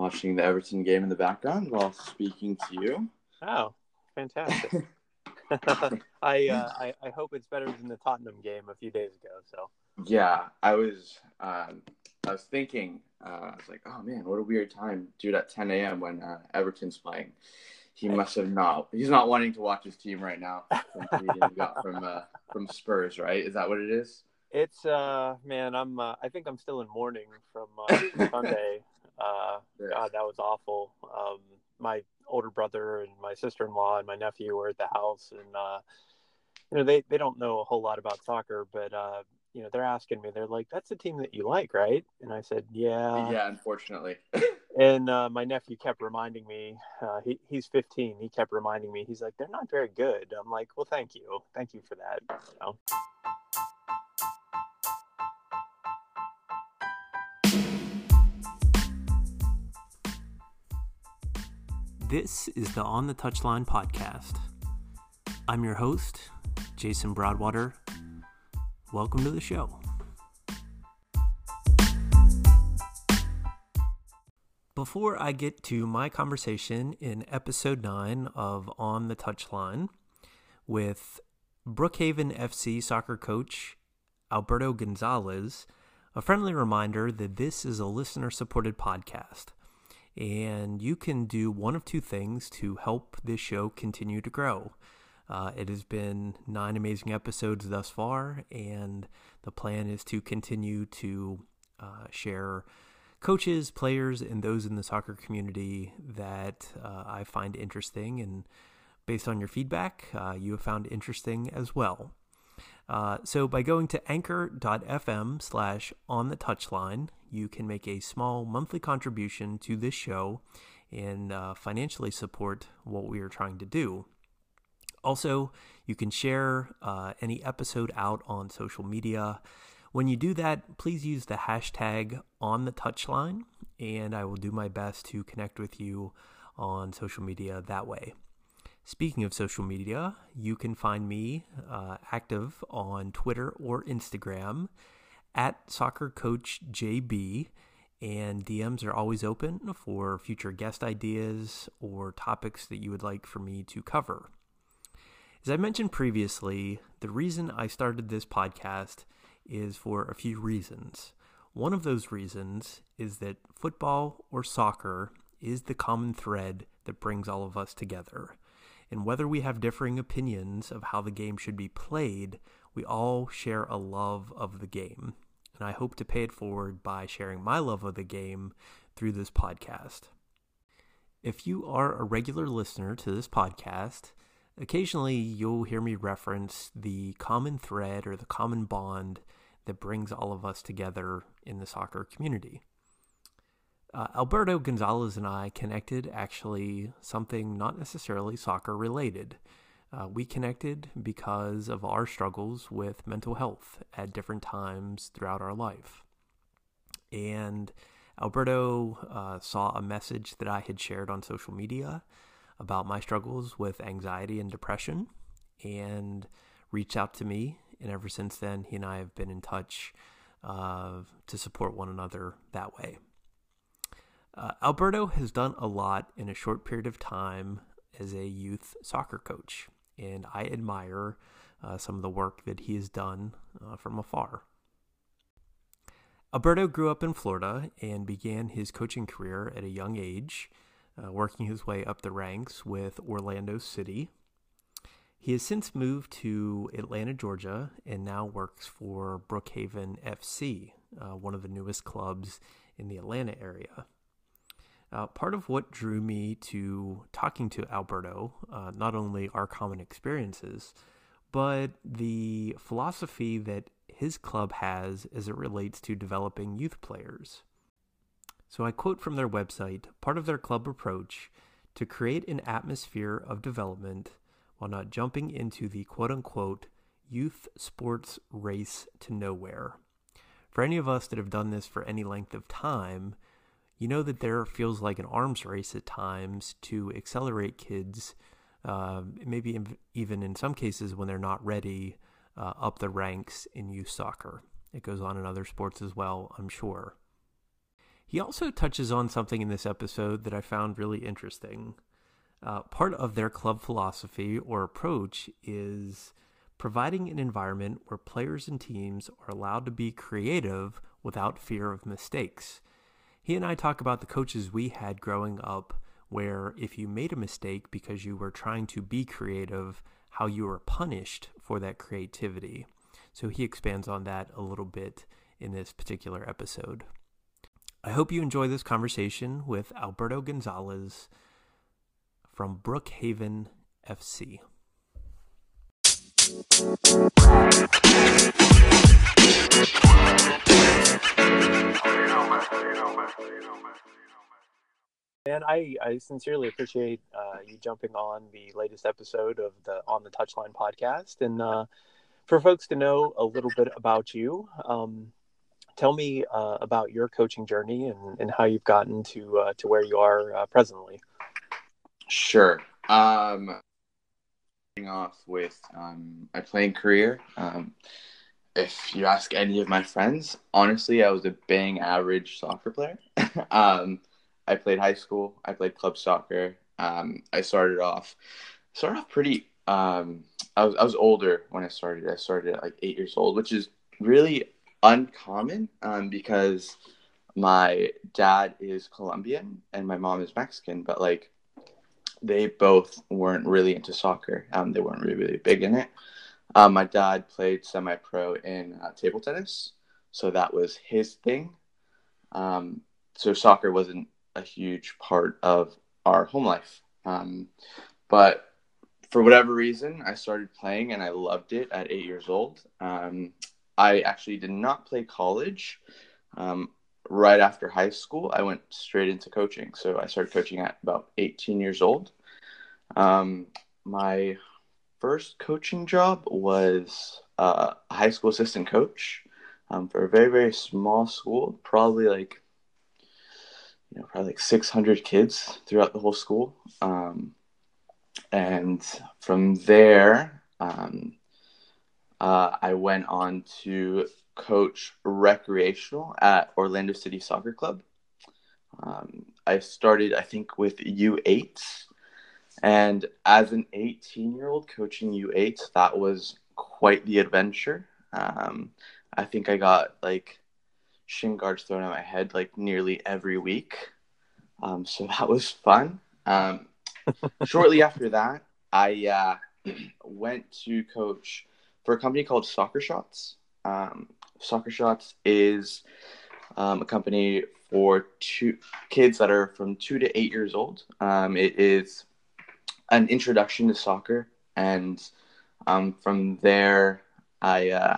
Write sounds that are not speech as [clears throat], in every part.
watching the Everton game in the background while speaking to you. Oh, fantastic! [laughs] [laughs] I, uh, I I hope it's better than the Tottenham game a few days ago. So yeah, I was um, I was thinking uh, I was like, oh man, what a weird time, dude, at 10 a.m. when uh, Everton's playing. He must have not. He's not wanting to watch his team right now. From [laughs] got from uh, from Spurs, right? Is that what it is? It's uh man, I'm uh, I think I'm still in mourning from uh, Sunday. Uh, God, that was awful. Um, my older brother and my sister-in-law and my nephew were at the house, and uh, you know they they don't know a whole lot about soccer, but uh, you know they're asking me, they're like, "That's the team that you like, right?" And I said, "Yeah." Yeah, unfortunately. [laughs] and uh, my nephew kept reminding me. Uh, he he's 15. He kept reminding me. He's like, "They're not very good." I'm like, "Well, thank you, thank you for that." You know? This is the On the Touchline podcast. I'm your host, Jason Broadwater. Welcome to the show. Before I get to my conversation in episode 9 of On the Touchline with Brookhaven FC soccer coach Alberto Gonzalez, a friendly reminder that this is a listener supported podcast. And you can do one of two things to help this show continue to grow. Uh, it has been nine amazing episodes thus far, and the plan is to continue to uh, share coaches, players, and those in the soccer community that uh, I find interesting. And based on your feedback, uh, you have found interesting as well. Uh, so by going to anchor.fm slash on the touchline, you can make a small monthly contribution to this show and uh, financially support what we are trying to do. Also, you can share uh, any episode out on social media. When you do that, please use the hashtag on the touchline, and I will do my best to connect with you on social media that way. Speaking of social media, you can find me uh, active on Twitter or Instagram at soccer coach JB. and DMs are always open for future guest ideas or topics that you would like for me to cover. As I mentioned previously, the reason I started this podcast is for a few reasons. One of those reasons is that football or soccer is the common thread that brings all of us together. And whether we have differing opinions of how the game should be played, we all share a love of the game. And I hope to pay it forward by sharing my love of the game through this podcast. If you are a regular listener to this podcast, occasionally you'll hear me reference the common thread or the common bond that brings all of us together in the soccer community. Uh, Alberto Gonzalez and I connected actually something not necessarily soccer related. Uh, we connected because of our struggles with mental health at different times throughout our life. And Alberto uh, saw a message that I had shared on social media about my struggles with anxiety and depression and reached out to me. And ever since then, he and I have been in touch uh, to support one another that way. Uh, Alberto has done a lot in a short period of time as a youth soccer coach, and I admire uh, some of the work that he has done uh, from afar. Alberto grew up in Florida and began his coaching career at a young age, uh, working his way up the ranks with Orlando City. He has since moved to Atlanta, Georgia, and now works for Brookhaven FC, uh, one of the newest clubs in the Atlanta area. Uh, part of what drew me to talking to Alberto, uh, not only our common experiences, but the philosophy that his club has as it relates to developing youth players. So I quote from their website part of their club approach to create an atmosphere of development while not jumping into the quote unquote youth sports race to nowhere. For any of us that have done this for any length of time, you know that there feels like an arms race at times to accelerate kids, uh, maybe even in some cases when they're not ready, uh, up the ranks in youth soccer. It goes on in other sports as well, I'm sure. He also touches on something in this episode that I found really interesting. Uh, part of their club philosophy or approach is providing an environment where players and teams are allowed to be creative without fear of mistakes. He and I talk about the coaches we had growing up, where if you made a mistake because you were trying to be creative, how you were punished for that creativity. So he expands on that a little bit in this particular episode. I hope you enjoy this conversation with Alberto Gonzalez from Brookhaven FC. And I, I sincerely appreciate uh, you jumping on the latest episode of the On the Touchline podcast. And uh, for folks to know a little bit about you, um, tell me uh, about your coaching journey and, and how you've gotten to uh, to where you are uh, presently. Sure. Um, off with um, my playing career. Um, if you ask any of my friends, honestly, I was a bang average soccer player. [laughs] um, I played high school. I played club soccer. Um, I started off started off pretty. Um, I was I was older when I started. I started at like eight years old, which is really uncommon um, because my dad is Colombian and my mom is Mexican, but like they both weren't really into soccer. Um, they weren't really, really big in it. Um, my dad played semi pro in uh, table tennis, so that was his thing. Um, so soccer wasn't a huge part of our home life. Um, but for whatever reason, I started playing and I loved it at eight years old. Um, I actually did not play college. Um, right after high school, I went straight into coaching. So I started coaching at about 18 years old. Um, my first coaching job was uh, a high school assistant coach um, for a very, very small school, probably like, you know, probably like 600 kids throughout the whole school. Um, and from there, um, uh, I went on to coach recreational at Orlando City Soccer Club. Um, I started, I think, with U8. And as an 18 year old coaching U8, that was quite the adventure. Um, I think I got like shin guards thrown at my head like nearly every week. Um, so [laughs] that was fun. Um, shortly after that, I uh, [clears throat] went to coach for a company called Soccer Shots. Um, Soccer Shots is um, a company for two kids that are from two to eight years old. Um, it is an introduction to soccer, and um, from there, I uh,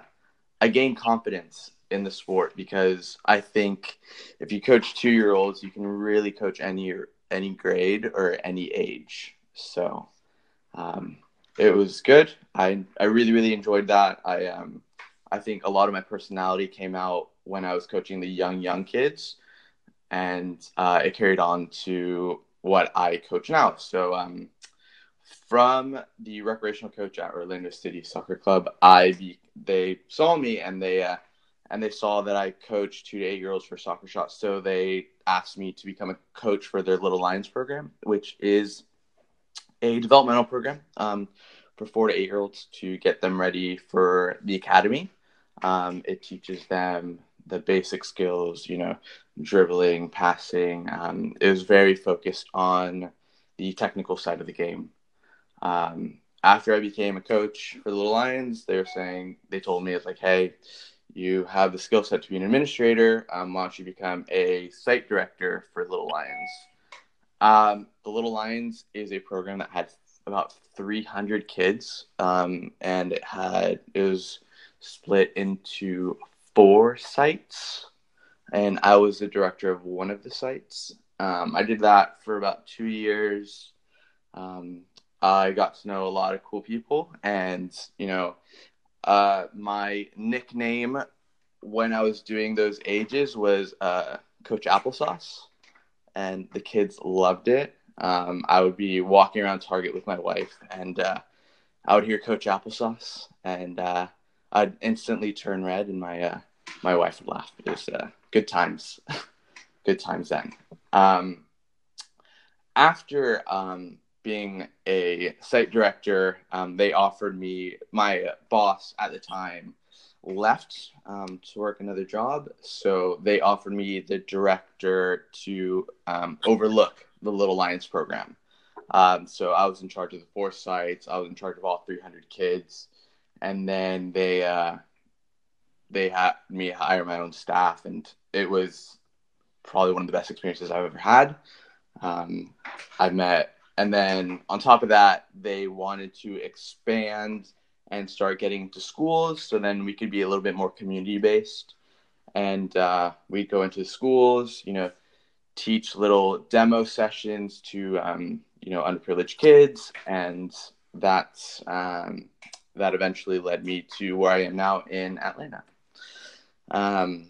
I gained confidence in the sport because I think if you coach two year olds, you can really coach any any grade or any age. So um, it was good. I I really really enjoyed that. I um I think a lot of my personality came out when I was coaching the young young kids, and uh, it carried on to what I coach now. So um, from the recreational coach at Orlando City Soccer Club, I they saw me and they uh, and they saw that I coached two to eight year olds for soccer shots. So they asked me to become a coach for their Little Lions program, which is a developmental program um, for four to eight year olds to get them ready for the academy. Um, it teaches them the basic skills, you know, dribbling, passing. Um, it was very focused on the technical side of the game. Um, after I became a coach for the Little Lions, they were saying, they told me, it's like, hey, you have the skill set to be an administrator. Um, why don't you become a site director for Little Lions? Um, the Little Lions is a program that had about 300 kids, um, and it had it was split into four sites, and I was the director of one of the sites. Um, I did that for about two years. Um, I got to know a lot of cool people, and you know, uh, my nickname when I was doing those ages was uh, Coach Applesauce, and the kids loved it. Um, I would be walking around Target with my wife, and uh, I would hear Coach Applesauce, and uh, I'd instantly turn red, and my uh, my wife would laugh. It was uh, good times. [laughs] good times then. Um, after um, being a site director, um, they offered me my boss at the time left um, to work another job, so they offered me the director to um, overlook the Little Lions program. Um, so I was in charge of the four sites. I was in charge of all 300 kids, and then they uh, they had me hire my own staff, and it was probably one of the best experiences I've ever had. Um, I met, and then on top of that, they wanted to expand and start getting to schools, so then we could be a little bit more community based, and uh, we'd go into schools, you know, teach little demo sessions to um, you know underprivileged kids, and that's um, that eventually led me to where I am now in Atlanta. Um,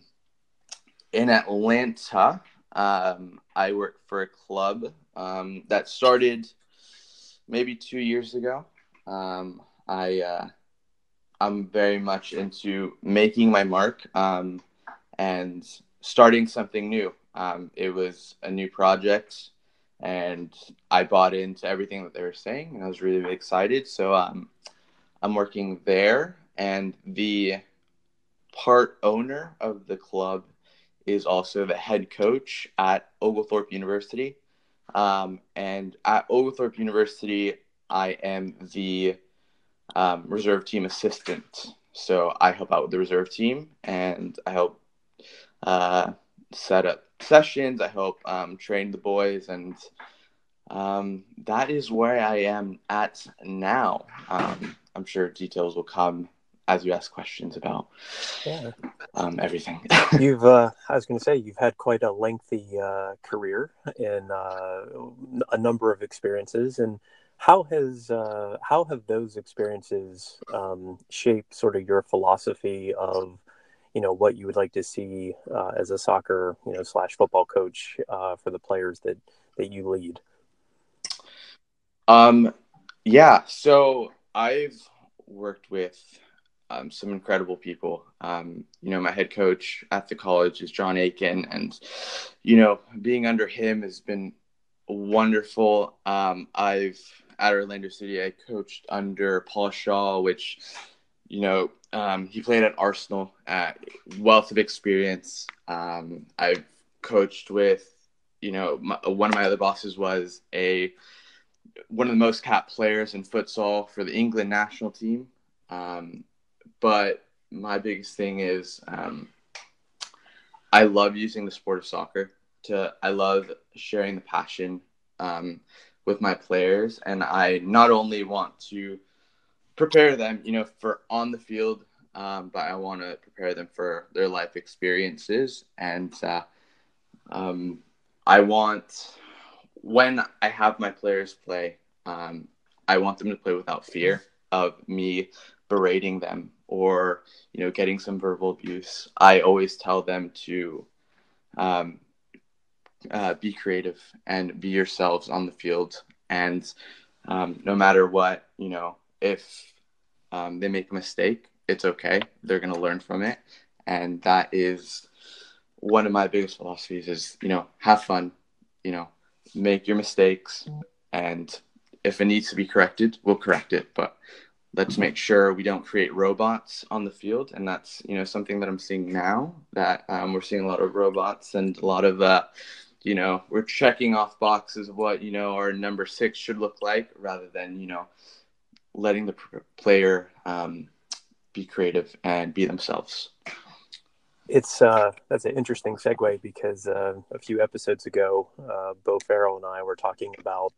in Atlanta, um, I work for a club um, that started maybe two years ago. Um, I uh, I'm very much into making my mark um, and starting something new. Um, it was a new project, and I bought into everything that they were saying, and I was really, really excited. So um, I'm working there, and the part owner of the club is also the head coach at Oglethorpe University. Um, and at Oglethorpe University, I am the um, reserve team assistant. So I help out with the reserve team and I help uh, set up sessions. I help um, train the boys, and um, that is where I am at now. Um, I'm sure details will come as you ask questions about yeah. um, everything. [laughs] you've, uh, I was going to say, you've had quite a lengthy uh, career and uh, a number of experiences. And how has uh, how have those experiences um, shaped sort of your philosophy of you know what you would like to see uh, as a soccer you know slash football coach uh, for the players that that you lead? Um, yeah. So I've worked with um, some incredible people. Um, you know, my head coach at the college is John Aiken, and you know, being under him has been wonderful. Um, I've at Orlando City, I coached under Paul Shaw, which you know um, he played at Arsenal. At wealth of experience. Um, I've coached with you know my, one of my other bosses was a one of the most capped players in futsal for the England national team. Um, but my biggest thing is um, I love using the sport of soccer to I love sharing the passion um, with my players, and I not only want to prepare them, you know, for on the field, um, but I want to prepare them for their life experiences, and uh, um, I want when I have my players play, um, I want them to play without fear of me berating them or you know getting some verbal abuse i always tell them to um, uh, be creative and be yourselves on the field. And um, no matter what you know if um, they make a mistake it's okay. They're going to learn from it. And that is one of my biggest philosophies is you know have fun you know make your mistakes. And if it needs to be corrected we'll correct it. But let's make sure we don't create robots on the field. And that's you know something that i'm seeing now that um, we're seeing a lot of robots and a lot of uh, you know we're checking off boxes of what you know our number six should look like rather than you know letting the player um, be creative and be themselves. It's uh, that's an interesting segue because uh, a few episodes ago uh, bo farrell and i were talking about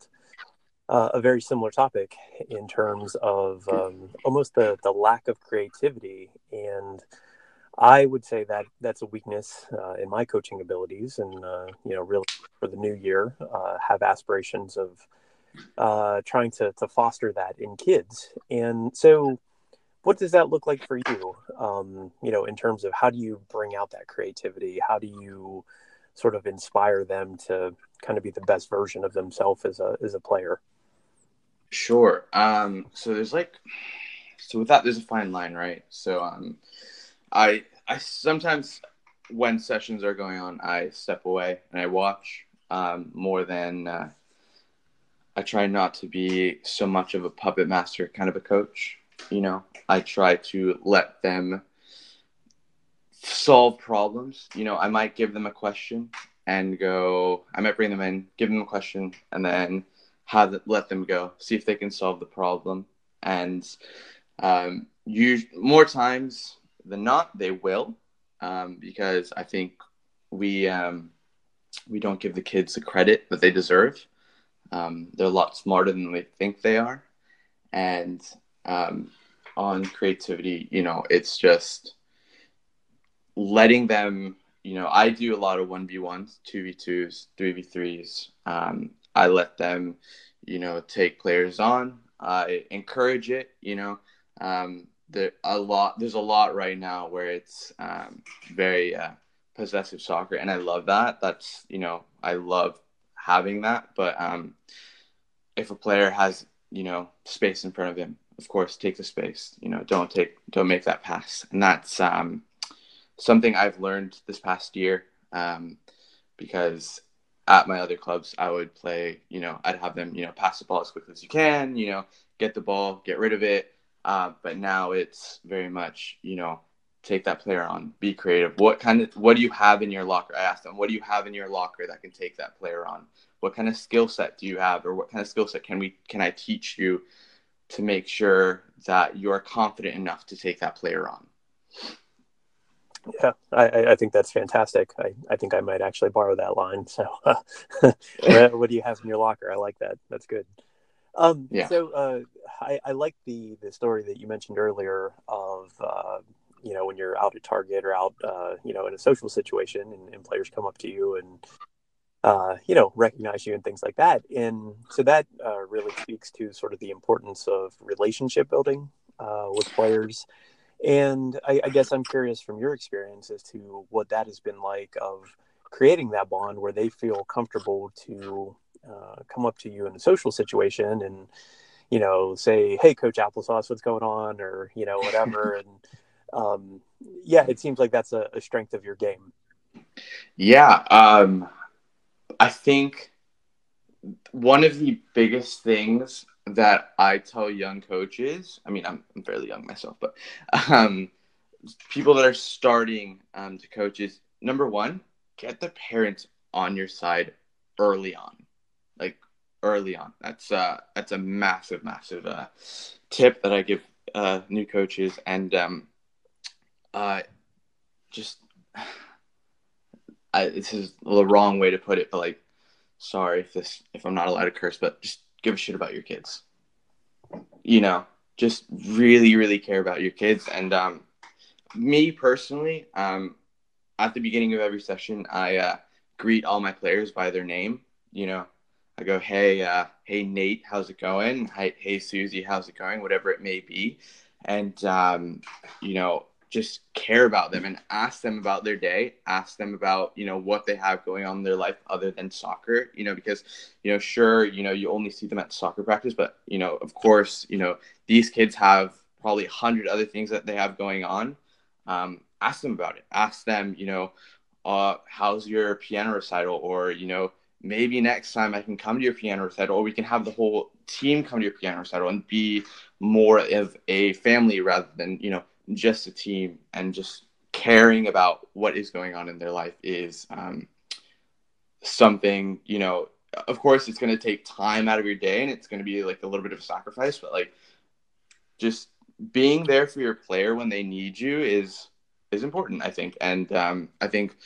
uh, a very similar topic in terms of um, almost the, the lack of creativity. And I would say that that's a weakness uh, in my coaching abilities. And, uh, you know, really for the new year, uh, have aspirations of uh, trying to, to foster that in kids. And so, what does that look like for you? Um, you know, in terms of how do you bring out that creativity? How do you sort of inspire them to kind of be the best version of themselves as a as a player? Sure. Um, so there's like, so with that, there's a fine line, right? So um, I I sometimes when sessions are going on, I step away and I watch um, more than uh, I try not to be so much of a puppet master kind of a coach. You know, I try to let them solve problems. You know, I might give them a question and go, I might bring them in, give them a question, and then have let them go, see if they can solve the problem. And um, you more times than not, they will, um, because I think we um, we don't give the kids the credit that they deserve. Um, they're a lot smarter than they think they are, and um, on creativity, you know, it's just letting them. You know, I do a lot of one v ones, two v twos, three v threes. Um, I let them, you know, take players on. I encourage it. You know, um, there a lot. There's a lot right now where it's um, very uh, possessive soccer, and I love that. That's you know, I love having that. But um, if a player has you know space in front of him, of course, take the space. You know, don't take don't make that pass, and that's um, something I've learned this past year um, because at my other clubs, I would play, you know, I'd have them, you know, pass the ball as quickly as you can, you know, get the ball, get rid of it, uh, but now it's very much, you know, take that player on, be creative. What kind of what do you have in your locker? I asked them, what do you have in your locker that can take that player on? What kind of skill set do you have, or what kind of skill set can we can I teach you to make sure that you are confident enough to take that player on? Yeah, I, I think that's fantastic. I, I think I might actually borrow that line. So, [laughs] what do you have in your locker? I like that. That's good. Um, yeah. So uh, I, I like the the story that you mentioned earlier of uh, you know when you're out at Target or out uh, you know in a social situation and, and players come up to you and uh, you know recognize you and things like that. And so that uh, really speaks to sort of the importance of relationship building uh, with players. And I, I guess I'm curious from your experience as to what that has been like of creating that bond where they feel comfortable to uh, come up to you in a social situation and you know say hey coach applesauce what's going on? or you know whatever. [laughs] And um, yeah it seems like that's a, a strength of your game. Yeah um, i think one of the biggest things that i tell young coaches i mean i'm, I'm fairly young myself but um, people that are starting um, to coaches number one get the parents on your side early on like early on. That's uh, that's a massive, massive uh, tip that I give uh, new coaches, and um, uh, just [sighs] I, this is the wrong way to put it, but like, sorry if this if I'm not allowed to curse, but just give a shit about your kids. You know, just really, really care about your kids, and um, me personally, um, at the beginning of every session, I uh, greet all my players by their name. You know, I go, hey, uh, hey Nate, how's it going? Hey, hey Susie, how's it going? Whatever it may be, and um, you know, just care about them and ask them about their day. Ask them about you know what they have going on in their life other than soccer. You know, because you know, sure, you know, you only see them at soccer practice, but you know, of course, you know, these kids have probably a hundred other things that they have going on. Um, ask them about it. Ask them, you know, uh, how's your piano recital, or you know maybe next time I can come to your piano recital, or we can have the whole team come to your piano recital and be more of a family rather than you know just a team and just caring about what is going on in their life is um, something you know of course it's going to take time out of your day and it's going to be like a little bit of a sacrifice but like just being there for your player when they need you is is important i think. And um, i think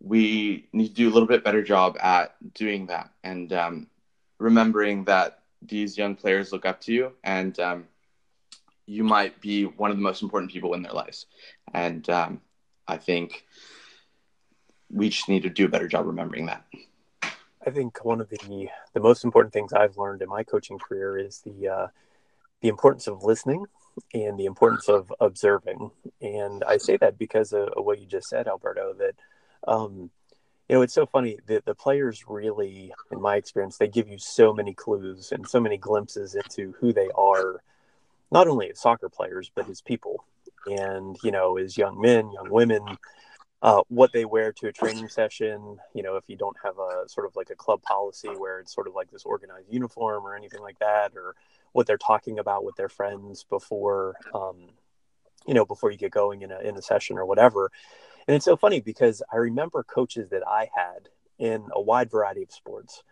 we need to do a little bit better job at doing that and um, remembering that these young players look up to you and um, you might be one of the most important people in their lives and um, i think we just need to do a better job remembering that i think one of the the most important things i've learned in my coaching career is the uh, the importance of listening and the importance of observing and i say that because of, of what you just said alberto that um, you know, it's so funny. that the players really, in my experience, they give you so many clues and so many glimpses into who they are, not only as soccer players but as people, and you know, as young men, young women. uh, what they wear to a training session. You know, if you don't have a sort of like a club policy where it's sort of like this organized uniform or anything like that, or what they're talking about with their friends before, um, you know, before you get going in a in a session or whatever. And it's so funny because I remember coaches that I had in a wide variety of sports.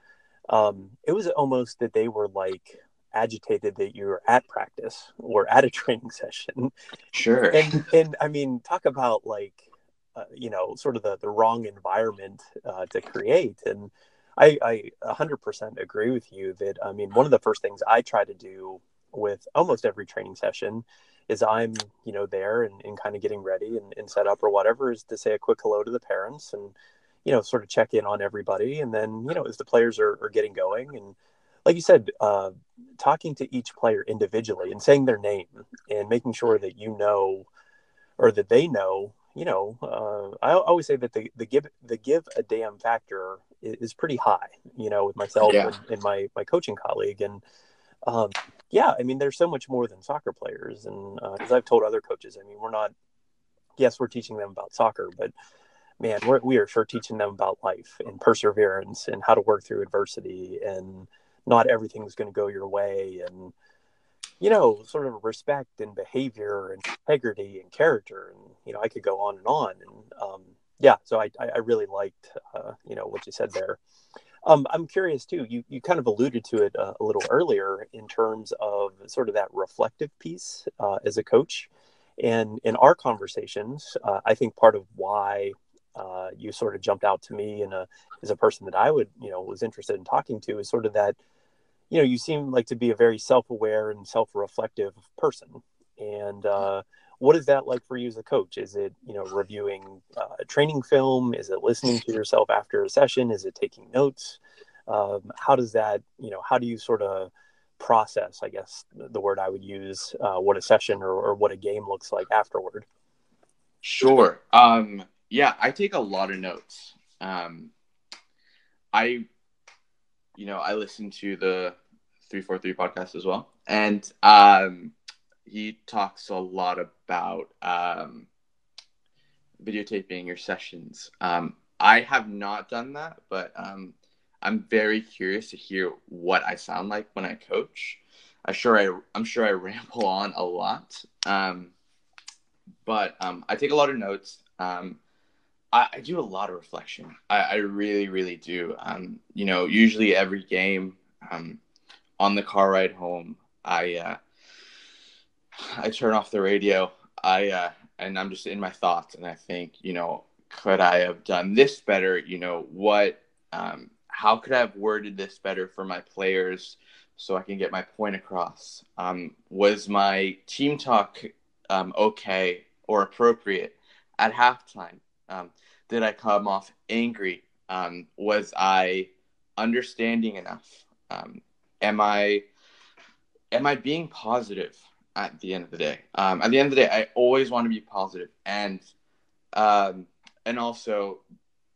Um, it was almost that they were like agitated that you're at practice or at a [laughs] training session. Sure. And and I mean, talk about like uh, you know, sort of the the wrong environment uh, to create. And I I 100% agree with you that I mean, one of the first things I try to do with almost every training session is I'm, you know, there and, and kind of getting ready and, and set up or whatever is to say a quick hello to the parents and, you know, sort of check in on everybody. And then, you know, as the players are, are getting going and like you said, uh, talking to each player individually and saying their name and making sure that you know or that they know you know uh, i always say that the, the give the give a damn factor is, is pretty high you know with myself yeah. and, and, my my coaching colleague and um, yeah i mean there's so much more than soccer players and uh, as i've told other coaches i mean we're not yes we're teaching them about soccer but man we're, we are sure teaching them about life and perseverance and how to work through adversity and not everything's going to go your way and you know sort of respect and behavior and integrity and character and you know i could go on and on and um, yeah so i i really liked uh, you know what you said there. Um, i'm curious too you you kind of alluded to it uh, a little earlier in terms of sort of that reflective piece uh, as a coach. And in our conversations uh, i think part of why uh, you sort of jumped out to me and as a person that I would, you know, was interested in talking to is sort of that, you know, you seem like to be a very self-aware and self-reflective person. And uh, what is that like for you as a coach? Is it, you know, reviewing uh, training film? Is it listening to yourself after a session? Is it taking notes? Um, how does that, you know, how do you sort of process, I guess the word I would use, uh, what a session or, or what a game looks like afterward? Sure. Um, yeah, I take a lot of notes. Um, I, you know, I listen to the three four three podcast as well, and um, he talks a lot about um, videotaping your sessions. Um, I have not done that, but um, I'm very curious to hear what I sound like when I coach. I sure I I'm sure I [laughs] ramble on a lot, um, but um, I take a lot of notes. Um, I, I do a lot of reflection. I, I really, really do. Um, you know, usually every game, um, on the car ride home, I uh, I turn off the radio. I uh, and I'm just in my thoughts, and I think, you know, could I have done this better? You know, what? Um, how could I have worded this better for my players so I can get my point across? Um, was my team talk um, okay or appropriate at halftime? Um, did I come off angry? Um, was I understanding enough? Um, am I am I being positive at the end of the day? Um, at the end of the day, I always want to be positive, and um, and also,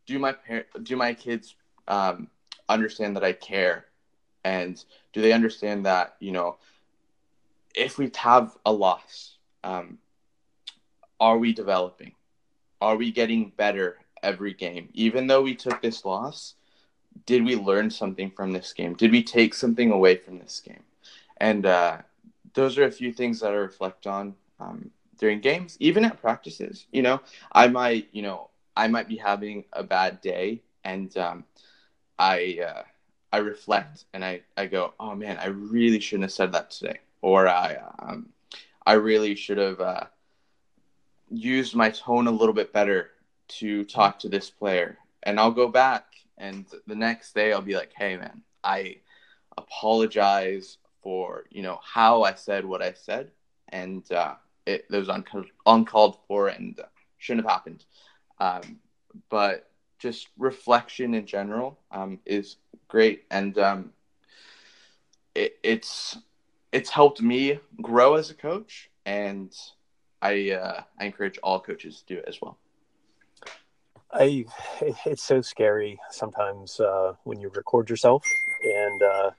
do my par- do my kids um, understand that I care, and do they understand that you know if we have a loss, are we developing? Are we getting better every game. Even though we took this loss, did we learn something from this game? Did we take something away from this game? And uh, those are a few things that I reflect on um, during games, even at practices. You know, I might, you know, I might be having a bad day, and um, I uh, I reflect and I I go, oh man, I really shouldn't have said that today, or I um, I really should have uh, used my tone a little bit better to talk to this player. And I'll go back and the next day I'll be like, hey, man, I apologize for, you know, how I said what I said. And uh, it, it was un- uncalled for and uh, shouldn't have happened. Um, but just reflection in general um, is great. And um, it, it's, it's helped me grow as a coach. And I, uh, I encourage all coaches to do it as well. I it's so scary sometimes uh, when you record yourself, and uh,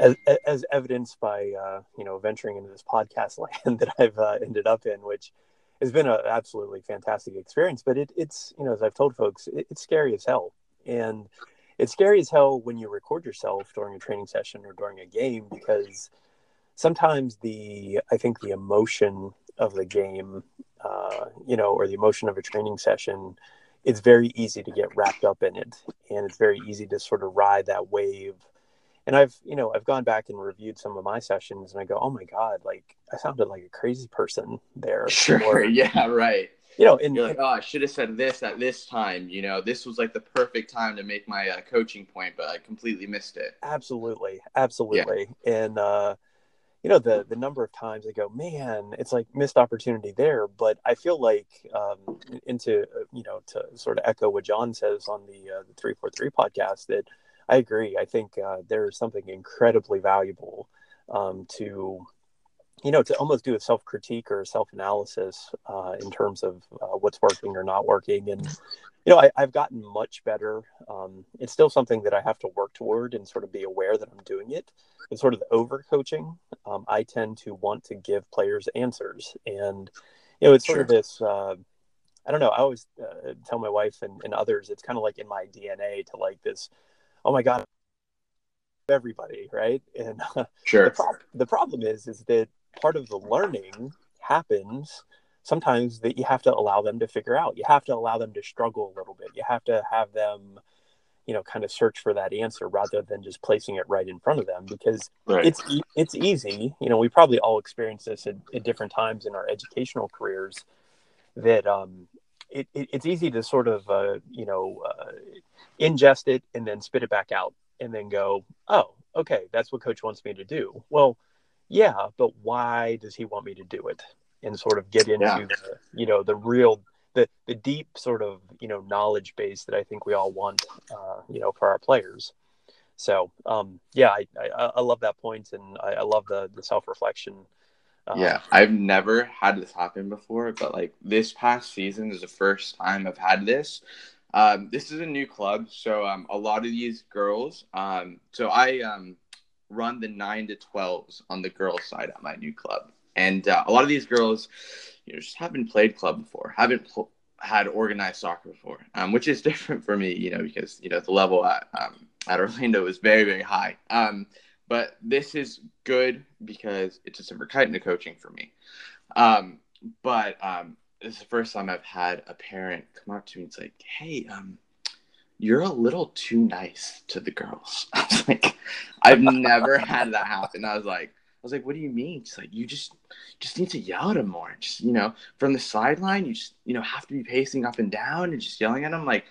as, as evidenced by uh, you know venturing into this podcast [laughs] land that I've uh, ended up in, which it's been an absolutely fantastic experience. But it, it's you know, as I've told folks, it, it's scary as hell, and it's scary as hell when you record yourself during a training session or during a game because sometimes the I think the emotion of the game, uh, you know, or the emotion of a training session, it's very easy to get wrapped up in it, and it's very easy to sort of ride that wave. And I've, you know, I've gone back and reviewed some of my sessions, and I go, "Oh my god, like I sounded like a crazy person there." [laughs] Sure. Or, [laughs] yeah. Right you know, and you're like, oh, I should have said this at this time. You know, this was like the perfect time to make my uh, coaching point, but I completely missed it. Absolutely, absolutely, yeah. and uh, you know, the the number of times I go, man, it's like missed opportunity there. But I feel like, um, into uh, you know, to sort of echo what John says on the uh, the three four three podcast, that I agree. I think uh, there's something incredibly valuable um, to you know, to almost do a self critique or self analysis uh, in terms of uh, what's working or not working. And, you know, I, have gotten much better. Um, it's still something that I have to work toward and sort of be aware that I'm doing it. It's sort of the over coaching. Um, I tend to want to give players answers. And, you know, it's sort of this. Uh, I don't know. I always uh, tell my wife and, and others, it's kind of like in my DNA to like this, oh my God, everybody, right? And [laughs] sure. the, pro- the problem is, is that part of the learning happens sometimes that you have to allow them to figure out. You have to allow them to struggle a little bit. You have to have them, you know, kind of search for that answer rather than just placing it right in front of them because right. it's it's easy. You know, we probably all experience this at, at different times in our educational careers that um, it, it, it's easy to sort of uh, you know uh, ingest it and then spit it back out and then go, oh, okay, that's what coach wants me to do. Well, yeah, but why does he want me to do it? And sort of get into yeah. the, you know, the real, the, the deep sort of, you know, knowledge base that I think we all want, uh, you know, for our players. So, um, yeah, I, I, I love that point and I, I love the, the self-reflection. Um, yeah, I've never had this happen before, but like this past season is the first time I've had this. Um, this is a new club, so um, a lot of these girls. Um, so I um, run the nine to 12s on the girls' side at my new club. And uh, a lot of these girls, you know, just haven't played club before, haven't pl- had organized soccer before, um, which is [laughs] different for me, you know, because, you know, the level at, um, at Orlando is very, very high. Um, but this is good because it's just a of coaching for me. Um, but um, this is the first time I've had a parent come up to me and say, hey, um, you're a little too nice to the girls. [laughs] I was like, I've never had that happen. I was like, I was like, what do you mean? She's like, you just just need to yell at them more. Just you know, from the sideline, you just you know have to be pacing up and down and just yelling at them. Like,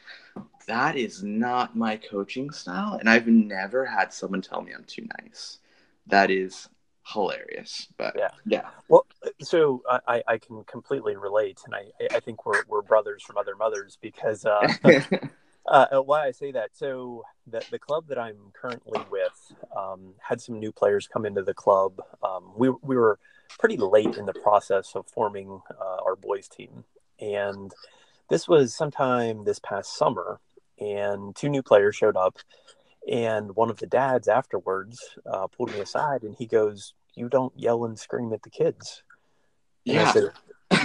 that is not my coaching style, and I've never had someone tell me I'm too nice. That is hilarious. But yeah, yeah. Well, so I, I can completely relate, and I I think we're we're brothers from other mothers because uh, [laughs] Uh, uh, why I say that? So the the club that I'm currently with um, had some new players come into the club. Um, we we were pretty late in the process of forming uh, our boys team, and this was sometime this past summer. And two new players showed up, and one of the dads afterwards uh, pulled me aside, and he goes, "You don't yell and scream at the kids." And yeah. I said,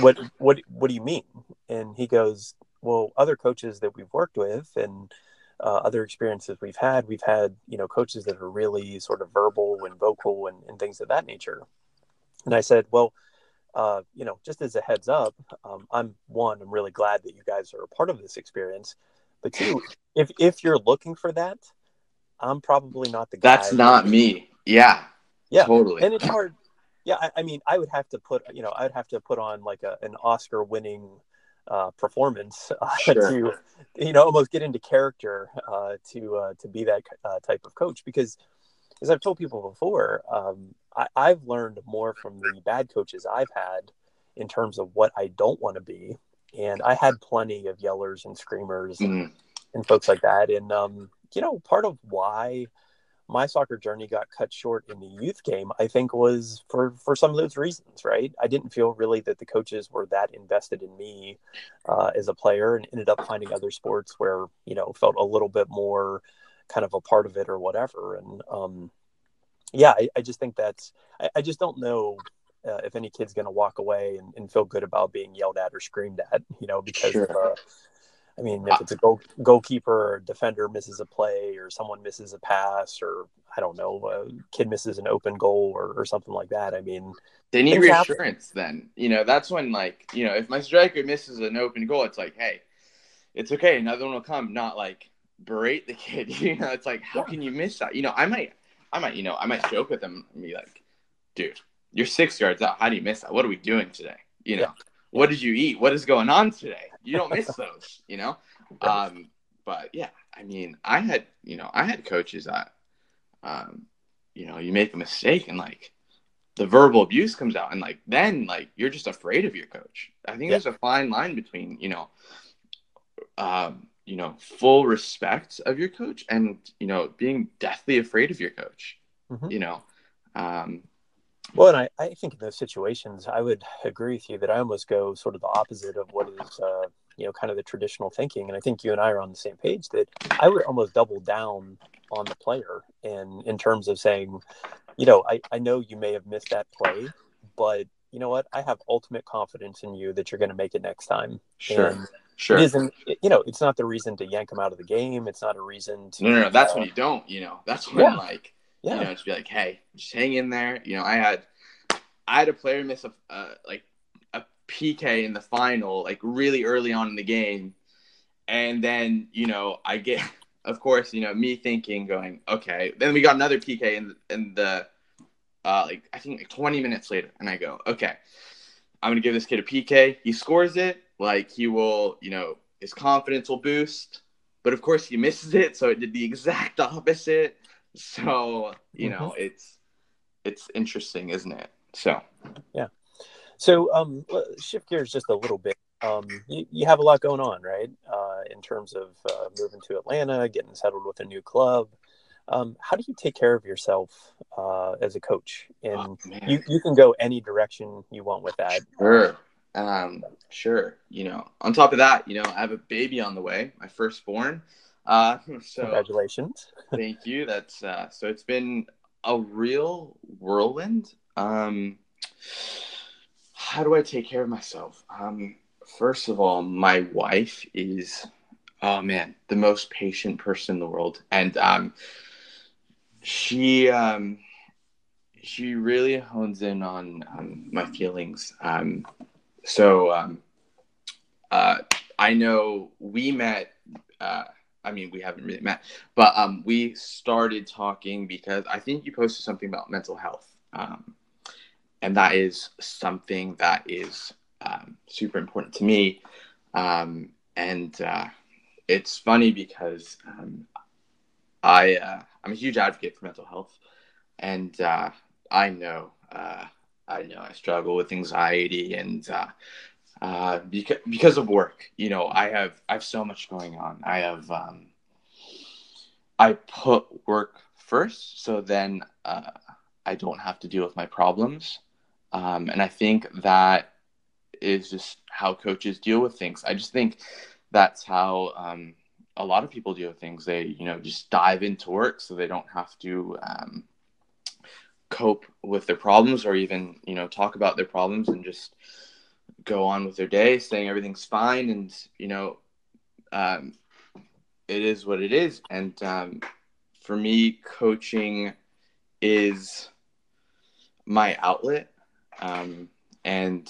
"What what what do you mean?" And he goes, well, other coaches that we've worked with and uh, other experiences we've had, we've had, you know, coaches that are really sort of verbal and vocal and, and things of that nature. And I said, well, uh, you know, just as a heads up, um, I'm one, I'm really glad that you guys are a part of this experience. But two, if, if you're looking for that, I'm probably not the guy. That's not me. Yeah. Yeah. Totally. And it's hard. Yeah. I, I mean, I would have to put, you know, I would have to put on like a, an Oscar winning uh, performance [laughs] uh, sure. to you know almost get into character uh, to uh, to be that uh, type of coach because as I've told people before um, I, have learned more from the bad coaches I've had in terms of what I don't want to be and I had plenty of yellers and screamers mm. and, and, folks like that and um, you know part of why my soccer journey got cut short in the youth game, I think was for for some of those reasons, right? I didn't feel really that the coaches were that invested in me uh, as a player, and ended up finding other sports where you know felt a little bit more kind of a part of it or whatever. And um, yeah, I, I, just think that's I, I, just don't know uh, if any kid's going to walk away and, and, feel good about being yelled at or screamed at, you know, because sure. of, uh, I mean, uh, if it's a goal, goalkeeper or defender misses a play or someone misses a pass or I don't know, a kid misses an open goal or, or something like that. I mean, they need reassurance happen. then. You know, that's when like, you know, if my striker misses an open goal, it's like, hey, it's okay, another one will come, not like berate the [laughs] kid. You know, it's like, how can you miss that? You know, I might I might, you know, I might joke with them and be like, dude, you're six yards out. How do you miss that? What are we doing today? You know, yeah. What did you eat? What is going on today? You don't miss those, you know? [laughs] Um, but yeah, I mean, I had, you know, I had coaches that, um, you know, you make a mistake and like the verbal abuse comes out and like then like you're just afraid of your coach. I think yeah. there's a fine line between, you know, um, you know, full respect of your coach and, you know, being deathly afraid of your coach, mm-hmm. you know. Um, well, and I, I think in those situations, I would agree with you that I almost go sort of the opposite of what is, uh, you know, kind of the traditional thinking. And I think you and I are on the same page that I would almost double down on the player in, in terms of saying, you know, I, I know you may have missed that play, but you know what? I have ultimate confidence in you that you're going to make it next time. Sure. And Sure. It isn't, you know, it's not the reason to yank him out of the game. It's not a reason to. No, no, no. That's uh, when you don't, you know, that's when, yeah. like, yeah. you know, just be like, hey, just hang in there. You know, I had, I had a player miss a, uh, like, a PK in the final, like, really early on in the game. And then, you know, I get, [laughs] of course, you know, me thinking, going, okay. Then we got another PK in, in the, uh, like, I think like 20 minutes later. And I go, okay, I'm going to give this kid a PK. He scores it like he will, you know, his confidence will boost, but of course he misses it, so it did the exact [laughs] opposite. So you mm-hmm. know, it's it's interesting, isn't it? So yeah. So um, shift gears just a little bit. Um, you, you have a lot going on, right? Uh, in terms of uh, moving to Atlanta, getting settled with a new club. Um, how do you take care of yourself uh, as a coach? And oh, you, you can go any direction you want with that. Sure. Um, sure. You know, on top of that, you know, I have a baby on the way, my firstborn. Uh, [laughs] so congratulations. [laughs] thank you. That's uh, so it's been a real whirlwind. Um, how do I take care of myself? Um, first of all, my wife is, oh man, the most patient person in the world, and um, she um, she really hones in on um, my feelings. Um, so um, uh, I know we met. Uh, I mean, we haven't really met, but um, we started talking because I think you posted something about mental health, um, and that is something that is um, super important to me. Um, and uh, it's funny because um, I uh, I'm a huge advocate for mental health, and uh, I know uh, I know I struggle with anxiety and uh, because because of work. You know, I have I have so much going on. I have um, I put work first, so then uh, I don't have to deal with my problems. Um, and I think that is just how coaches deal with things. I just think that's how um, a lot of people deal with things. They, you know, just dive into work so they don't have to um, cope with their problems or even you know talk about their problems and just go on with their day saying everything's fine and you know um, it is what it is. And um, for me coaching is my outlet. Um, and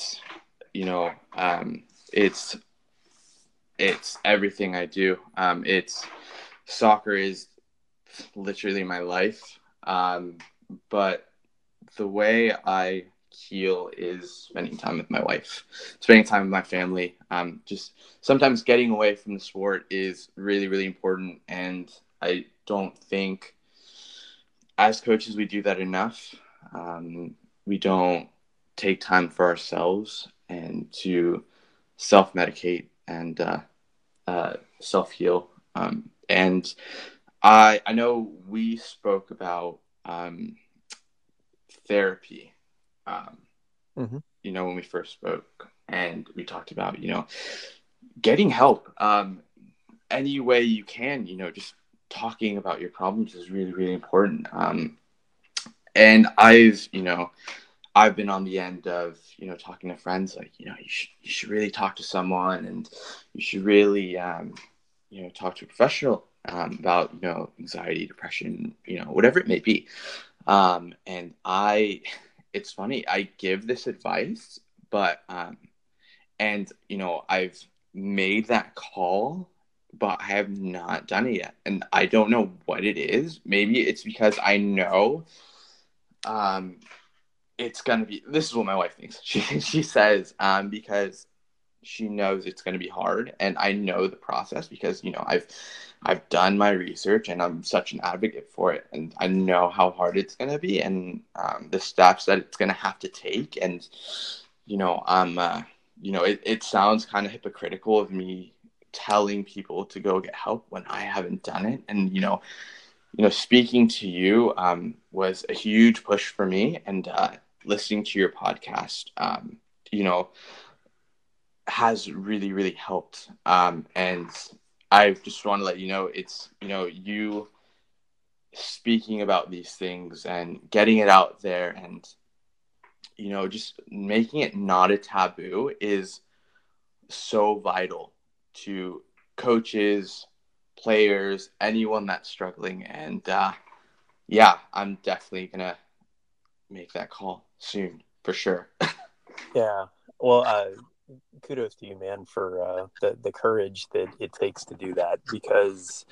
you know um, it's it's everything i do. Um, it's soccer is literally my life. Um, but the way I heal is spending time with my wife, spending time with my family. Um, just sometimes getting away from the sport is really, really important. And I don't think as coaches we do that enough. Um, we don't take time for ourselves and to self medicate and uh, uh, self heal. Um, and I, I know we spoke about um, therapy. Um, mm-hmm. You know, when we first spoke, and we talked about you know getting help um, any way you can. You know, just talking about your problems is really really important. Um, and I've you know I've been on the end of you know talking to friends like you know you should you should really talk to someone and you should really um, you know talk to a professional um, about you know anxiety, depression, you know whatever it may be. Um, and I, it's funny I give this advice, but um, and you know I've made that call but I have not done it yet. And I don't know what it is. Maybe it's because I know um, it's gonna be this is what my wife thinks. [laughs] She she says, um, because she knows it's gonna be hard and I know the process because, you know, I've I've done my research and I'm such an advocate for it and I know how hard it's gonna be and um, the steps that it's gonna have to take and you know, I'm uh, you know, it, it sounds kind of hypocritical of me telling people to go get help when I haven't done it. And you know, you know, speaking to you um, was a huge push for me, and uh, listening to your podcast, um, you know, has really really helped. Um, and I just want to let you know, it's you know, you speaking about these things and getting it out there and you know just making it not a taboo is so vital to coaches, players, anyone that's struggling. And uh, yeah, I'm definitely gonna make that call soon for sure. [laughs] yeah. Well, uh, kudos to you, man, for uh, the the courage that it takes to do that because.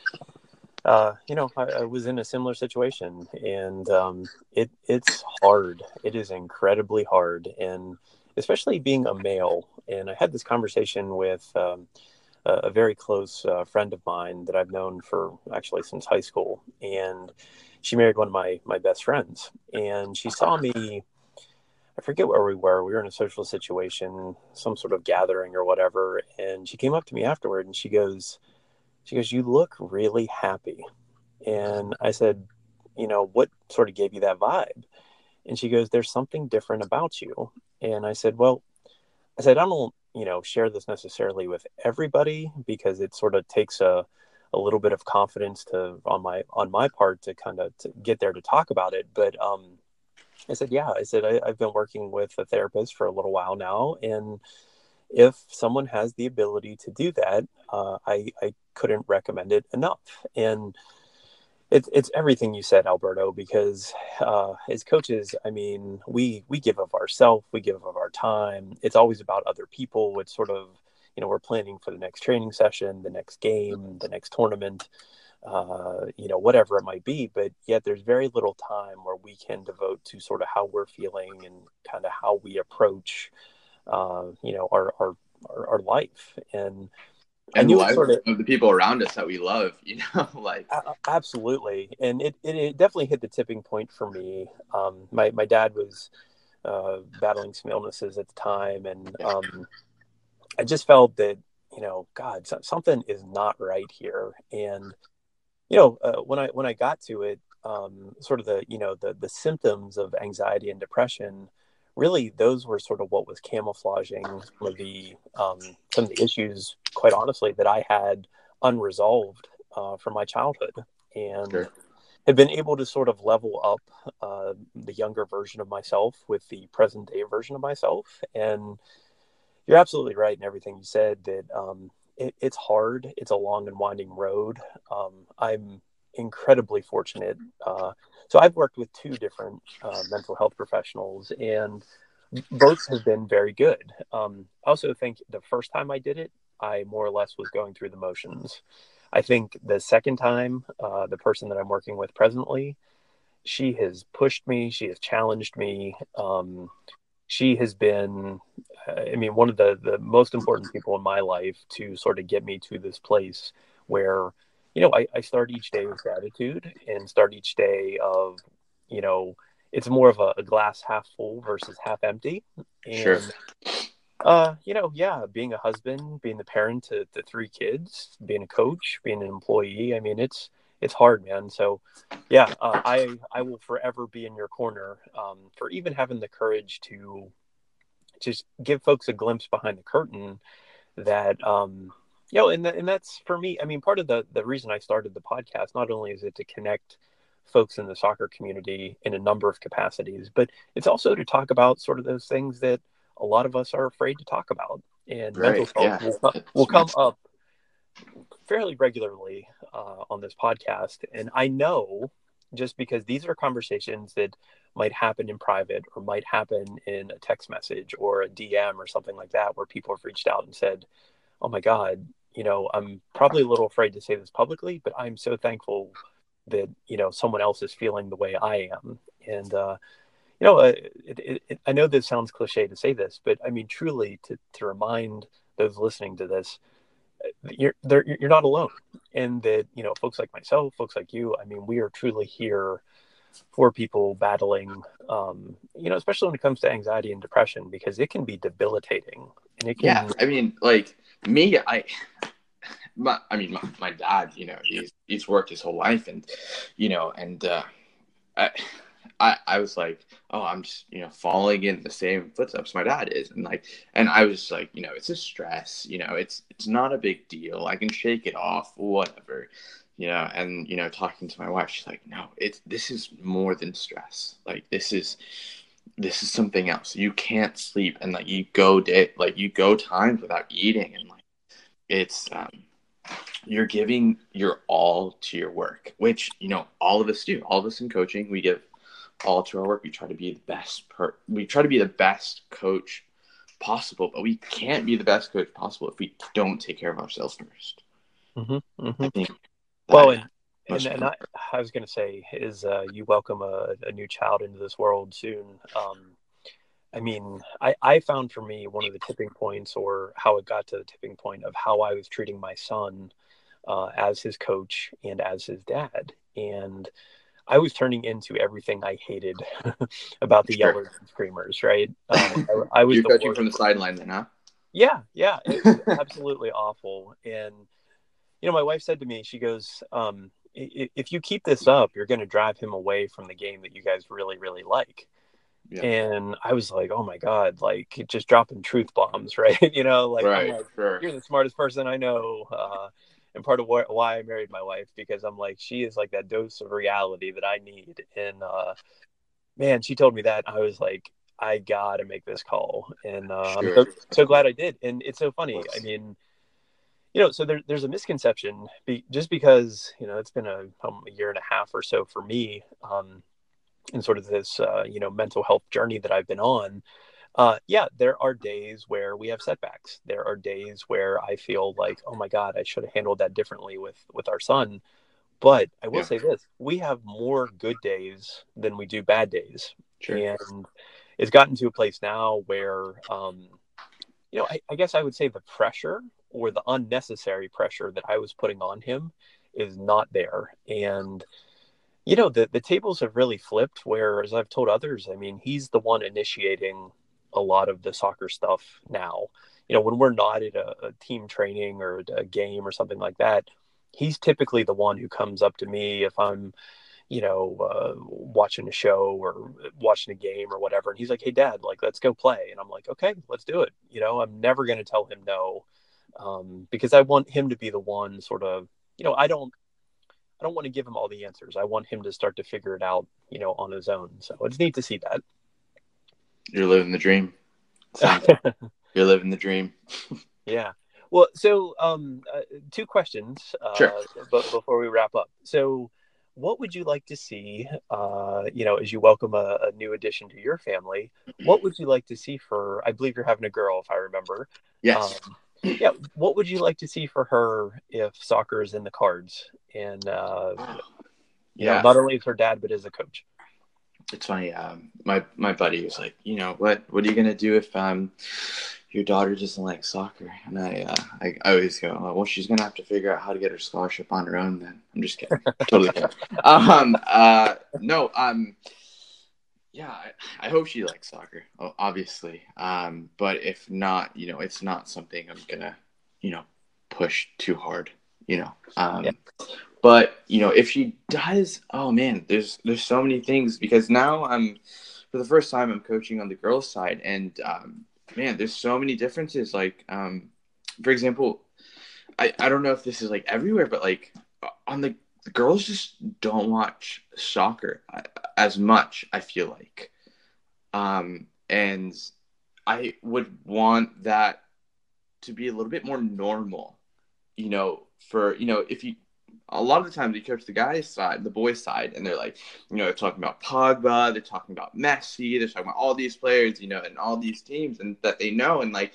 Uh, you know, I, I, was in a similar situation, and um, it it's hard. It is incredibly hard, and especially being a male. And I had this conversation with um, a, very close uh, friend of mine that I've known for actually since high school, and she married one of my my best friends, and she saw me. I forget where we were. We were in a social situation, some sort of gathering or whatever, and she came up to me afterward and she goes, she goes, "You look really happy," and I said, "You know, what sort of gave you that vibe?" And she goes, "There's something different about you," and I said, "Well." I said, I don't you know share this necessarily with everybody because it sort of takes a a little bit of confidence to on my on my part to kind of to get there to talk about it but um i said yeah i said I, i've been working with a therapist for a little while now and if someone has the ability to do that uh, i i couldn't recommend it enough and it's it's everything you said, Alberto. Because uh, as coaches, I mean, we we give of ourselves, we give of our time. It's always about other people. It's sort of you know we're planning for the next training session, the next game, the next tournament, uh, you know whatever it might be. But yet there's very little time where we can devote to sort of how we're feeling and kind of how we approach, uh, you know, our our our, our life and and the lives sort of, of, the people around us that we love, [laughs] you know, like absolutely. And it, it, it, definitely hit the tipping point for me. Um, my, my dad was uh, battling some illnesses at the time. And um, I just felt that, you know, God, something is not right here. And, you know, uh, when I, when I got to it, um, sort of the, you know, the, the symptoms of anxiety and depression, really those were sort of what was camouflaging some of the um, some of the issues, quite honestly, that I had unresolved uh, from my childhood, and sure. had been able to sort of level up uh, the younger version of myself with the present day version of myself. And you're absolutely right in everything you said. That um, it, it's hard. It's a long and winding road. Um, I'm incredibly fortunate. Uh, so I've worked with two different uh, mental health professionals, and both have been very good. Um, I also think the first time I did it, I more or less was going through the motions. I think the second time, uh, the person that I'm working with presently, she has pushed me, she has challenged me. Um, she has been, I mean, one of the, the most important people in my life to sort of get me to this place where you know, I, I start each day with gratitude and start each day of, you know, it's more of a, a glass half full versus half empty. And, sure. Uh, you know, yeah, being a husband, being the parent to, to three kids, being a coach, being an employee. I mean, it's it's hard, man. So, yeah, uh, I I will forever be in your corner um, for even having the courage to just give folks a glimpse behind the curtain that um, you know, and and that's for me. I mean, part of the the reason I started the podcast not only is it to connect folks in the soccer community in a number of capacities, but it's also to talk about sort of those things that a lot of us are afraid to talk about. And right. mental health yeah. will, will come up fairly regularly uh, on this podcast. And I know just because these are conversations that might happen in private or might happen in a text message or a DM or something like that, where people have reached out and said, Oh my God, you know, I'm probably a little afraid to say this publicly, but I'm so thankful that, you know, someone else is feeling the way I am. And, uh, you know, uh, it, it, it, I know this sounds cliche to say this, but I mean, truly to, to remind those listening to this, you're you're not alone and that you know folks like myself folks like you i mean we are truly here for people battling um, you know especially when it comes to anxiety and depression because it can be debilitating and it can yeah i mean like me i my, I mean, my, my dad, you know, he's he's worked his whole life, and you know, and uh, I, I, I was like, oh, I'm just, you know, falling in the same footsteps my dad is. And like, and I was like, you know, it's a stress, you know, it's, it's not a big deal. I can shake it off, whatever, you know, and, you know, talking to my wife, she's like, no, it's, this is more than stress. Like, this is, this is something else. You can't sleep and like you go day, like you go times without eating and like, it's, um, you're giving your all to your work, which, you know, all of us do. All of us in coaching, we give all to our work. We try to be the best per we try to be the best coach possible, but we can't be the best coach possible if we don't take care of ourselves 1st mm-hmm, mm-hmm. I think well, and, and, and I, I, was going to say is uh, you welcome a, a, new child into this world soon. Um, I mean, I, I found for me one of the tipping points, or how it got to the tipping point of how I was treating my son uh, as his coach and as his dad, and I was turning into everything I hated [laughs] about the sure. Yellers and Screamers, right? [laughs] Um, I, I, was You're coaching from the sideline then, huh? Yeah, yeah, [laughs] absolutely awful. And you know, my wife said to me, she goes, um, "If you keep this up, you're going to drive him away from the game that you guys really, really like." Yeah. And I was like, "Oh my god!" Like just dropping truth bombs, [laughs] right? you know, like, right, like sure. you're the smartest person I know. Uh, and part of wh- why I married my wife because I'm like she is like that dose of reality that I need. And uh, man, she told me that I was like, I gotta make this call, and uh, sure. I'm so, so, glad I did. And it's so funny. I mean, you know, so there, there's a misconception be, just because you know it's been a, um, a, year and a half or so for me, um, in sort of this uh, you know mental health journey that I've been on uh, yeah, there are days where we have setbacks. There are days where I feel like, oh my God, I should have handled that differently with with our son. But I will yeah. say this: we have more good days than we do bad days, sure. and it's gotten to a place now where, um, you know, I, I guess I would say the pressure or the unnecessary pressure that I was putting on him is not there, and you know the the tables have really flipped. Where, as I've told others, I mean, he's the one initiating a lot of the soccer stuff now. You know, when we're not at a, a team training or a game or something like that, he's typically the one who comes up to me if I'm, you know, uh, watching a show or watching a game or whatever. And he's like, Hey dad, like, let's go play. And I'm like, okay, let's do it. You know, I'm never going to tell him no. Um, because I want him to be the one sort of, you know, I don't, I don't want to give him all the answers. I want him to start to figure it out, you know, on his own. So it's neat to see that. You're living the dream. [laughs] You're living the dream. [laughs] yeah. Well, so um, uh, two questions. Uh, sure. But before we wrap up, so what would you like to see? Uh, you know, as you welcome a, a, new addition to your family, what would you like to see for? I believe you're having a girl, if I remember. Yes. Um, yeah. What would you like to see for her if soccer is in the cards? And uh, yeah, know, not only as her dad, but as a coach it's funny. Um, my my buddy was like, you know, what what are you gonna do if um your daughter doesn't like soccer? And I uh, I, I always go, well, she's gonna have to figure out how to get her scholarship on her own. Then I'm just kidding, totally kidding. [laughs] Um, uh, no, um, yeah, I, I hope she likes soccer, obviously. Um, but if not, you know, it's not something I'm gonna, you know, push too hard. You know, um, yeah. But you know, if she does, oh man, there's there's so many things because now I'm for the first time I'm coaching on the girls' side, and um, man, there's so many differences. Like, um, for example, I I don't know if this is like everywhere, but like on the the girls just don't watch soccer uh, as much. I feel like, um, and I would want that to be a little bit more normal. You know, for you know, if you a lot of the times you coach the guys' side, the boys' side, and they're like, you know, they're talking about Pogba, they're talking about Messi, they're talking about all these players, you know, and all these teams and that they know, and like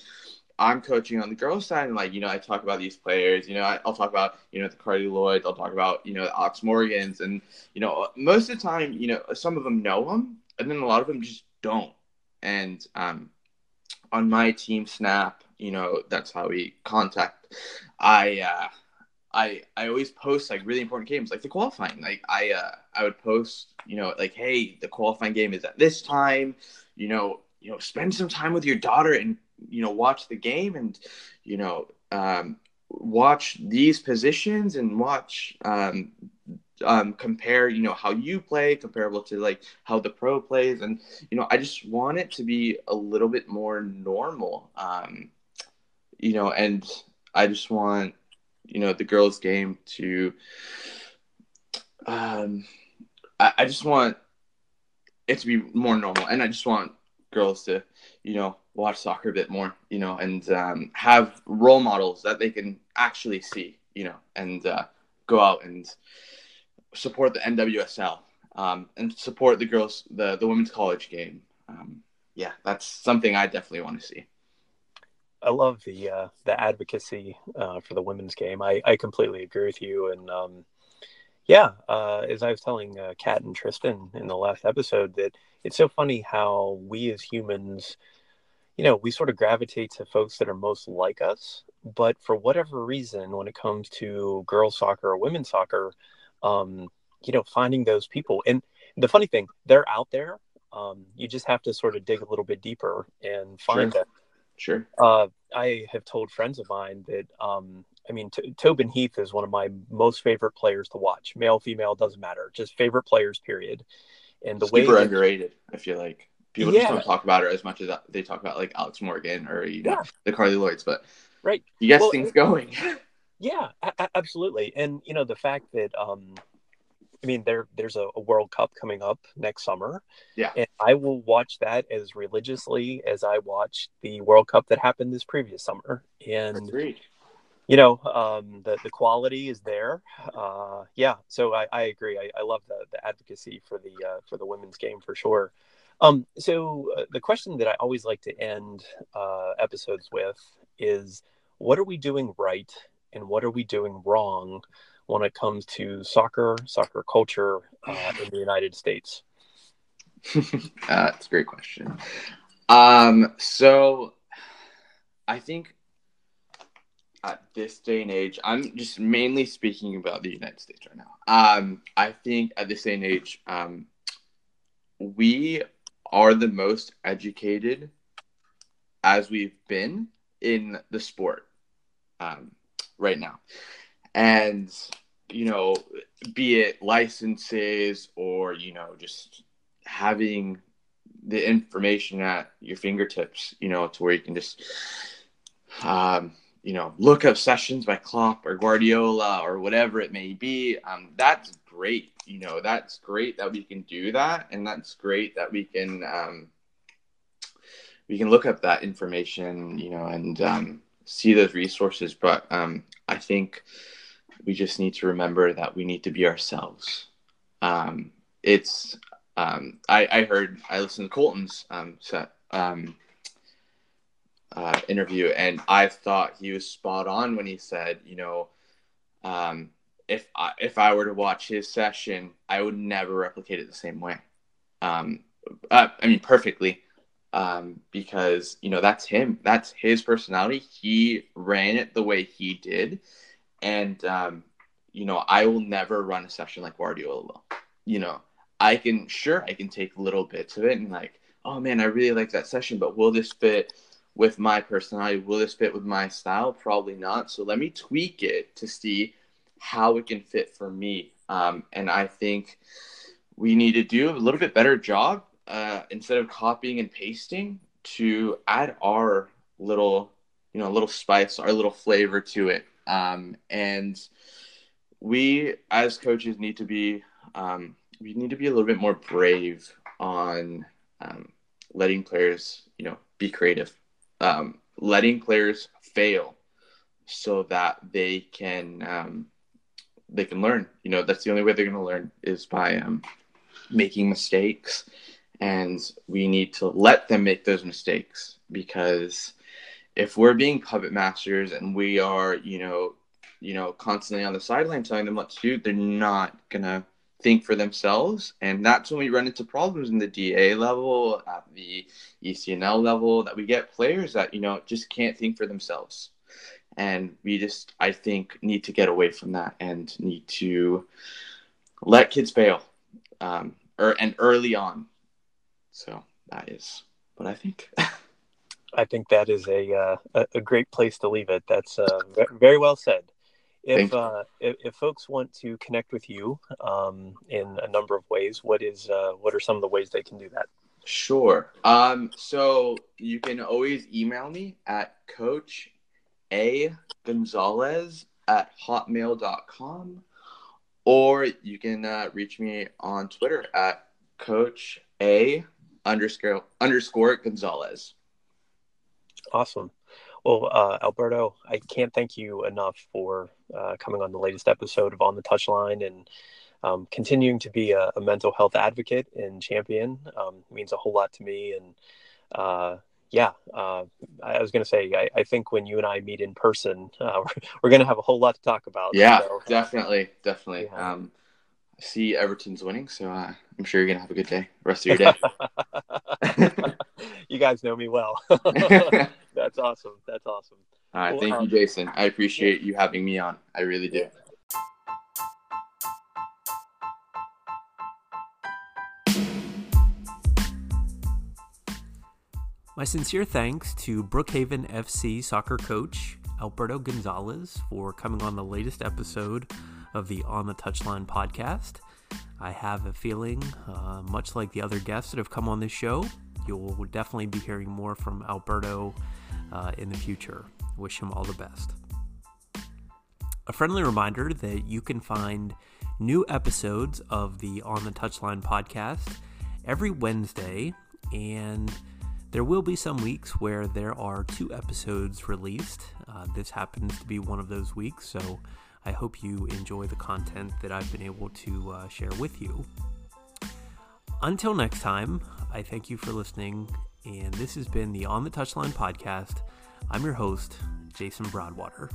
I'm coaching on the girls' side, and like you know, I talk about these players. You know, I, will talk about you know the Carli Lloyd. I'll talk about you know the Alex Morgans, and you know, most of the time, you know, some of them know them, and then a lot of them just don't. And um, on my TeamSnap, you know, that's how we contact. I uh, I I always post like really important games, like the qualifying. Like I uh, I would post, you know, like hey, the qualifying game is at this time. You know, you know, spend some time with your daughter and you know watch the game and you know um, watch these positions and watch um, um, compare you know how you play comparable to like how the pro plays. And you know i just want it to be a little bit more normal um, you know and i just want you know the girls game to um I, I just want it to be more normal. And i just want girls to you know watch soccer a bit more, you know, and um, have role models that they can actually see, you know, and uh, go out and support the NWSL um, and support the girls, the the women's college game. Um, yeah, that's something I definitely want to see. I love the uh, the advocacy uh, for the women's game. I, I completely agree with you, and um, yeah, uh, as I was telling uh, Kat and Tristan in the last episode, that it's so funny how we as humans you know, we sort of gravitate to folks that are most like us. But for whatever reason, when it comes to girls soccer or women's soccer, um, you know, finding those people. And the funny thing, they're out there. Um, you just have to sort of dig a little bit deeper and find sure. them. Sure. Uh, I have told friends of mine that, um, I mean, T- Tobin Heath is one of my most favorite players to watch. Male, female, doesn't matter. Just favorite players, period. And the Super way underrated, I feel like people yeah. just don't talk about her as much as they talk about like Alex Morgan or you know yeah. the Carli Lloyds, but right, you get well, things it, going. [laughs] Yeah, a- absolutely, and you know the fact that um, I mean there there's a, a, World Cup coming up next summer. Yeah, and I will watch that as religiously as I watched the World Cup that happened this previous summer, and. You know, um, the the quality is there. Uh, yeah, so I, I agree. I, I love the, the advocacy for the uh, for the women's game for sure. Um, so uh, the question that I always like to end uh, episodes with is, what are we doing right and what are we doing wrong when it comes to soccer, soccer culture uh, in the United States? [laughs] That's a great question. Um, so I think at this day and age, I'm just mainly speaking about the United States right now. Um, I think at this day and age, um, we are the most educated as we've been in the sport um, right now. And, you know, be it licenses or, you know, just having the information at your fingertips, you know, to where you can just, um, you know, look up sessions by Klopp or Guardiola or whatever it may be. Um, that's great. You know, that's great that we can do that, and that's great that we can um, we can look up that information. You know, and um, see those resources. But um, I think we just need to remember that we need to be ourselves. Um, it's um, I, I heard I listened to Colton's um, set um, uh, interview, and I thought he was spot on when he said, you know, um, if I, if I were to watch his session, I would never replicate it the same way. Um, uh, I mean, perfectly, um, because you know that's him. That's his personality. He ran it the way he did, and um, you know I will never run a session like Guardiola will. You know, I can sure I can take little bits of it and like, oh man, I really like that session, but will this fit? with my personality. Will this fit with my style? Probably not. So let me tweak it to see how it can fit for me. Um, and I think we need to do a little bit better job uh, instead of copying and pasting to add our little, you know, little spice, our little flavor to it. Um, and we as coaches need to be um, we need to be a little bit more brave on um, letting players, you know, be creative, um, letting players fail, so that they can um, they can learn. You know, that's the only way they're going to learn is by um, making mistakes, and we need to let them make those mistakes because if we're being puppet masters and we are, you know, you know, constantly on the sideline telling them what to do, they're not gonna think for themselves. And that's when we run into problems in the DA level, at the ECNL level, that we get players that, you know, just can't think for themselves. And we just, I think, need to get away from that and need to let kids fail um, or, and early on. So that is what I think. [laughs] I think that is a, uh, a great place to leave it. That's uh, very well said. If, uh, if, if folks want to connect with you um, in a number of ways, what is uh, what are some of the ways they can do that? Sure. Um, so you can always email me at Coach A Gonzalez at hotmail.com or you can uh, reach me on Twitter at Coach A underscore underscore Gonzalez. Awesome. Well, uh, Alberto, I can't thank you enough for uh, coming on the latest episode of On the Touchline and um, continuing to be a, a, mental health advocate and champion. Um, means a whole lot to me. And uh, yeah, uh, I was going to say, I, I, think when you and I meet in person, uh, [laughs] we're, we're going to have a whole lot to talk about. Yeah, so, definitely, definitely. Yeah. Um, I see Everton's winning, so uh, I'm sure you're going to have a good day, rest of your day. [laughs] [laughs] you guys know me well. That's awesome. That's awesome. All right. Well, thank um, you, Jason. I appreciate yeah. you having me on. I really do. My sincere thanks to Brookhaven FC soccer coach Alberto Gonzalez for coming on the latest episode of the On the Touchline podcast. I have a feeling, uh, much like the other guests that have come on this show, you'll definitely be hearing more from Alberto uh, in the future. Wish him all the best. A friendly reminder that you can find new episodes of the On the Touchline podcast every Wednesday, and there will be some weeks where there are two episodes released. Uh, this happens to be one of those weeks, so I hope you enjoy the content that I've been able to uh, share with you. Until next time, I thank you for listening, and this has been the On the Touchline podcast. I'm your host, Jason Broadwater.